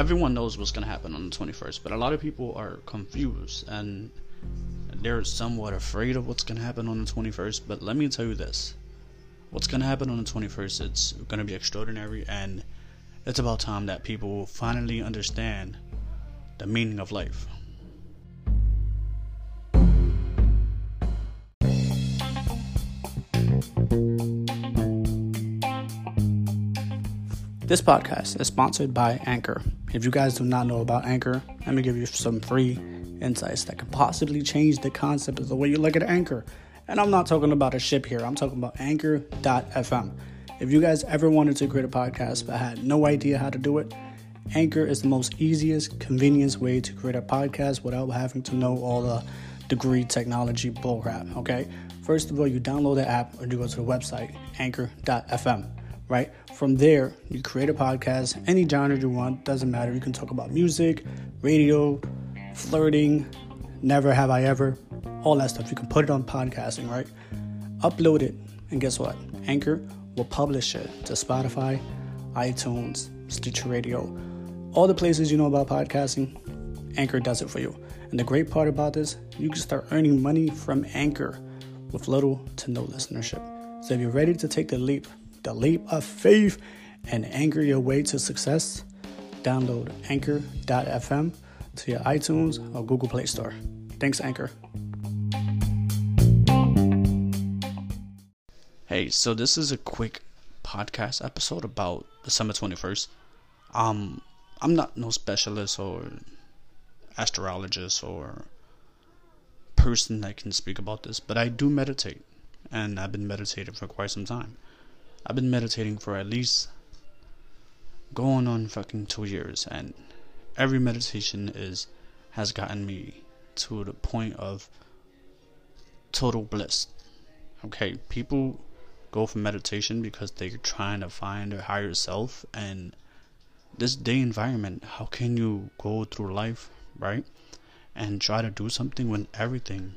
everyone knows what's going to happen on the 21st, but a lot of people are confused and they're somewhat afraid of what's going to happen on the 21st. But let me tell you this what's going to happen on the 21st, it's going to be extraordinary, and it's about time that people finally understand the meaning of life. This podcast is sponsored by Anchor. If you guys do not know about Anchor, let me give you some free insights that could possibly change the concept of the way you look at Anchor. And I'm not talking about a ship here, I'm talking about Anchor.fm. If you guys ever wanted to create a podcast but had no idea how to do it, Anchor is the most easiest, convenience way to create a podcast without having to know all the degree technology bullcrap. Okay, first of all, you download the app or you go to the website Anchor.fm right? From there, you create a podcast, any genre you want, doesn't matter. You can talk about music, radio, flirting, never have I ever, all that stuff. You can put it on podcasting, right? Upload it, and guess what? Anchor will publish it to Spotify, iTunes, Stitcher Radio, all the places you know about podcasting. Anchor does it for you. And the great part about this, you can start earning money from Anchor with little to no listenership. So if you're ready to take the leap, the leap of faith and anchor your way to success, download anchor.fm to your iTunes or Google Play Store. Thanks, Anchor. Hey, so this is a quick podcast episode about December 21st. Um, I'm not no specialist or astrologist or person that can speak about this, but I do meditate, and I've been meditating for quite some time. I've been meditating for at least going on fucking two years, and every meditation is has gotten me to the point of total bliss. Okay, people go for meditation because they're trying to find their higher self, and this day environment, how can you go through life, right, and try to do something when everything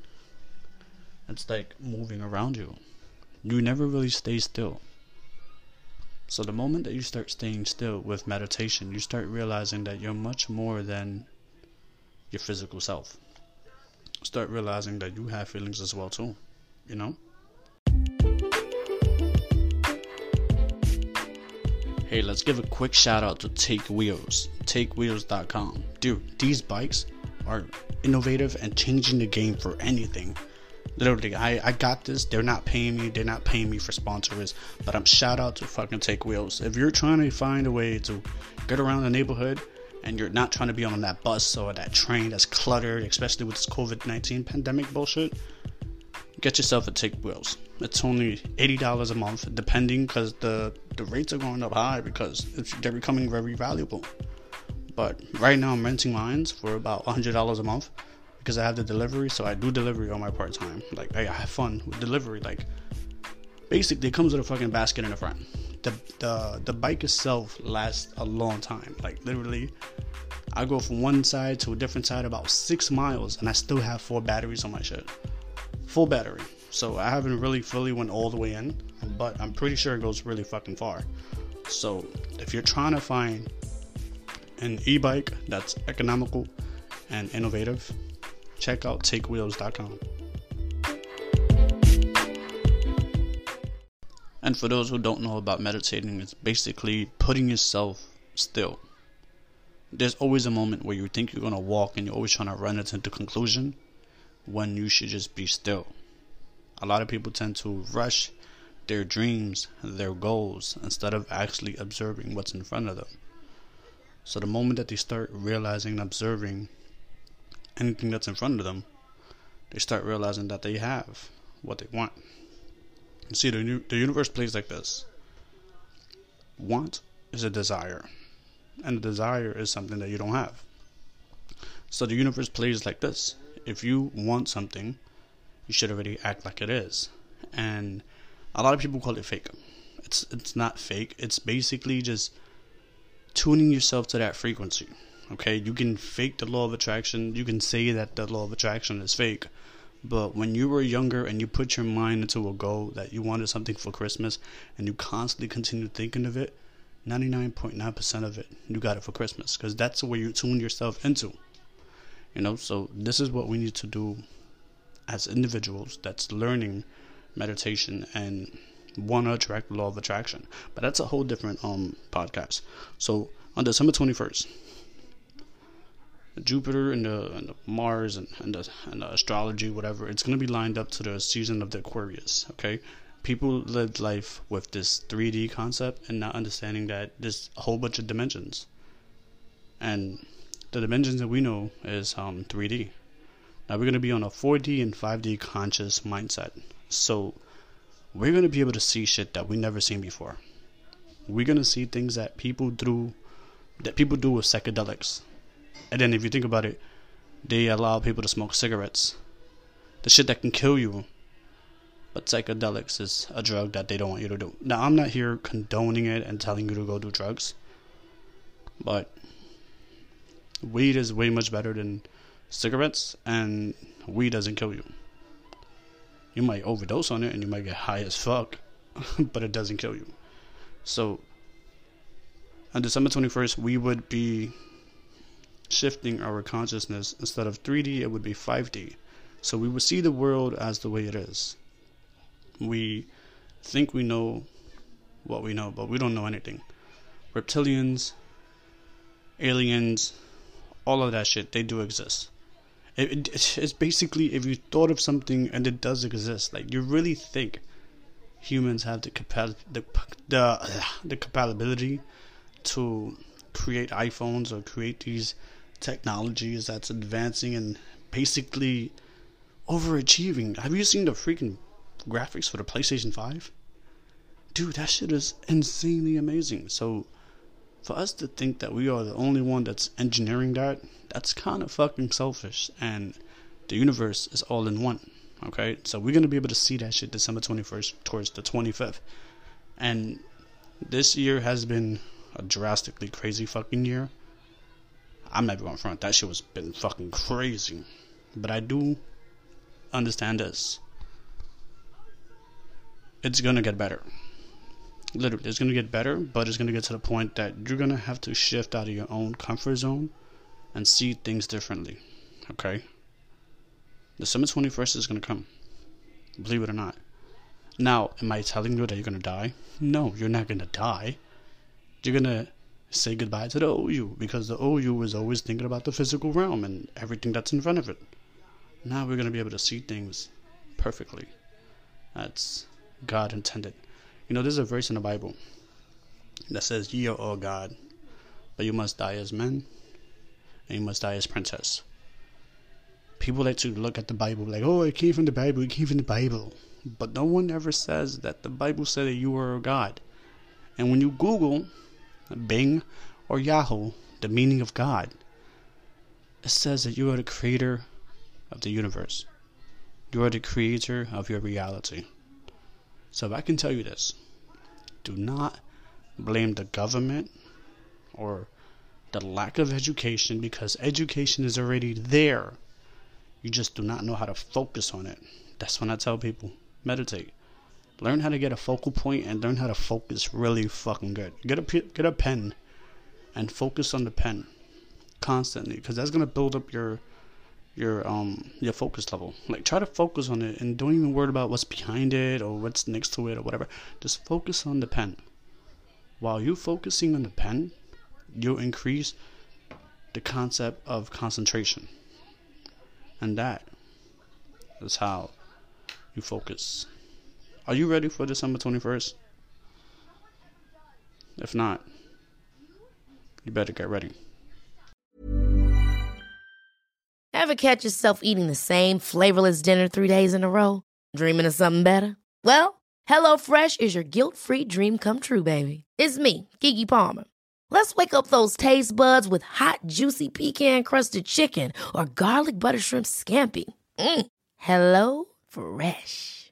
it's like moving around you? You never really stay still. So the moment that you start staying still with meditation, you start realizing that you're much more than your physical self. Start realizing that you have feelings as well too, you know? Hey, let's give a quick shout out to Take Wheels, takewheels.com. Dude, these bikes are innovative and changing the game for anything. Literally, I, I got this. They're not paying me. They're not paying me for sponsors. But I'm shout out to fucking Take Wheels. If you're trying to find a way to get around the neighborhood and you're not trying to be on that bus or that train that's cluttered, especially with this COVID 19 pandemic bullshit, get yourself a Take Wheels. It's only $80 a month, depending because the, the rates are going up high because they're becoming very valuable. But right now, I'm renting mines for about $100 a month because I have the delivery, so I do delivery on my part time. Like I have fun with delivery. Like basically, it comes with a fucking basket in the front. The the the bike itself lasts a long time. Like literally, I go from one side to a different side about six miles, and I still have four batteries on my shit. Full battery. So I haven't really fully went all the way in, but I'm pretty sure it goes really fucking far. So if you're trying to find an e-bike that's economical and innovative, check out takewheels.com. And for those who don't know about meditating, it's basically putting yourself still. There's always a moment where you think you're going to walk and you're always trying to run it into conclusion when you should just be still. A lot of people tend to rush their dreams, their goals, instead of actually observing what's in front of them. So the moment that they start realizing and observing anything that's in front of them, they start realizing that they have what they want. You see, the, the universe plays like this want is a desire, and a desire is something that you don't have. So the universe plays like this if you want something, you should already act like it is. And a lot of people call it fake. It's it's not fake. It's basically just tuning yourself to that frequency. Okay, you can fake the law of attraction. You can say that the law of attraction is fake. But when you were younger and you put your mind into a goal that you wanted something for Christmas and you constantly continue thinking of it, 99.9% of it, you got it for Christmas because that's where you tune yourself into. You know, so this is what we need to do as individuals that's learning meditation and want to attract the law of attraction. But that's a whole different um podcast. So on December 21st, Jupiter and the, and the Mars and, and, the, and the astrology, whatever, it's going to be lined up to the season of the Aquarius, okay? People live life with this 3D concept and not understanding that there's a whole bunch of dimensions. And the dimensions that we know is um, 3D. Now we're going to be on a 4D and 5D conscious mindset. So we're going to be able to see shit that we never seen before. We're going to see things that people do that people do with psychedelics. And then if you think about it, they allow people to smoke cigarettes. The shit that can kill you. But psychedelics is a drug that they don't want you to do. Now I'm not here condoning it and telling you to go do drugs. But weed is way much better than cigarettes, and weed doesn't kill you. You might overdose on it and you might get high as fuck, but it doesn't kill you. So, on December 21st, we would be shifting our consciousness. Instead of 3D, it would be 5D. So, we would see the world as the way it is. We think we know what we know, but we don't know anything. Reptilians, aliens, all of that shit, they do exist. It, it, it's basically if you thought of something and it does exist, like you really think humans have the the the the capability to create iPhones or create these technologies that's advancing and basically overachieving. Have you seen the freaking graphics for the PlayStation 5? Dude, that shit is insanely amazing. So for us to think that we are the only one that's engineering that, that's kind of fucking selfish. And the universe is all in one. Okay, so we're gonna be able to see that shit December 21st towards the 25th. And this year has been a drastically crazy fucking year. I'm not going front. That shit was been fucking crazy. But I do understand this. It's gonna get better literally it's to get better but it's to get to the point that you're to have to shift out of your own comfort zone and see things differently okay december 21st is to come believe it or not now am i telling you that you're to die no you're not to die you're to say goodbye to the ou because the ou is always thinking about the physical realm and everything that's in front of it now we're going to be able to see things perfectly that's god intended you know, there's a verse in the Bible that says, Ye are all God, but you must die as men, and you must die as princess. People like to look at the Bible like, oh, it came from the Bible, it came from the Bible. But no one ever says that the Bible said that you are a God. And when you Google Bing or Yahoo, the meaning of God, it says that you are the creator of the universe. You are the creator of your reality. So if I can tell you this, do not blame the government or the lack of education because education is already there. You just do not know how to focus on it. That's when I tell people meditate. Learn how to get a focal point and learn how to focus really fucking good. Get a get a pen and focus on the pen constantly because that's gonna build up your your um your focus level. Like try to focus on it and don't even worry about what's behind it or what's next to it or whatever. Just focus on the pen. While you focusing on the pen, you'll increase the concept of concentration. And that is how you focus. Are you ready for December 21st? If not, you better get ready. Ever catch yourself eating the same flavorless dinner three days in a row? Dreaming of something better? Well, HelloFresh is your guilt free dream come true, baby. It's me, Keke Palmer. Let's wake up those taste buds with hot, juicy pecan crusted chicken or garlic butter shrimp scampi. Mm. Hello Fresh.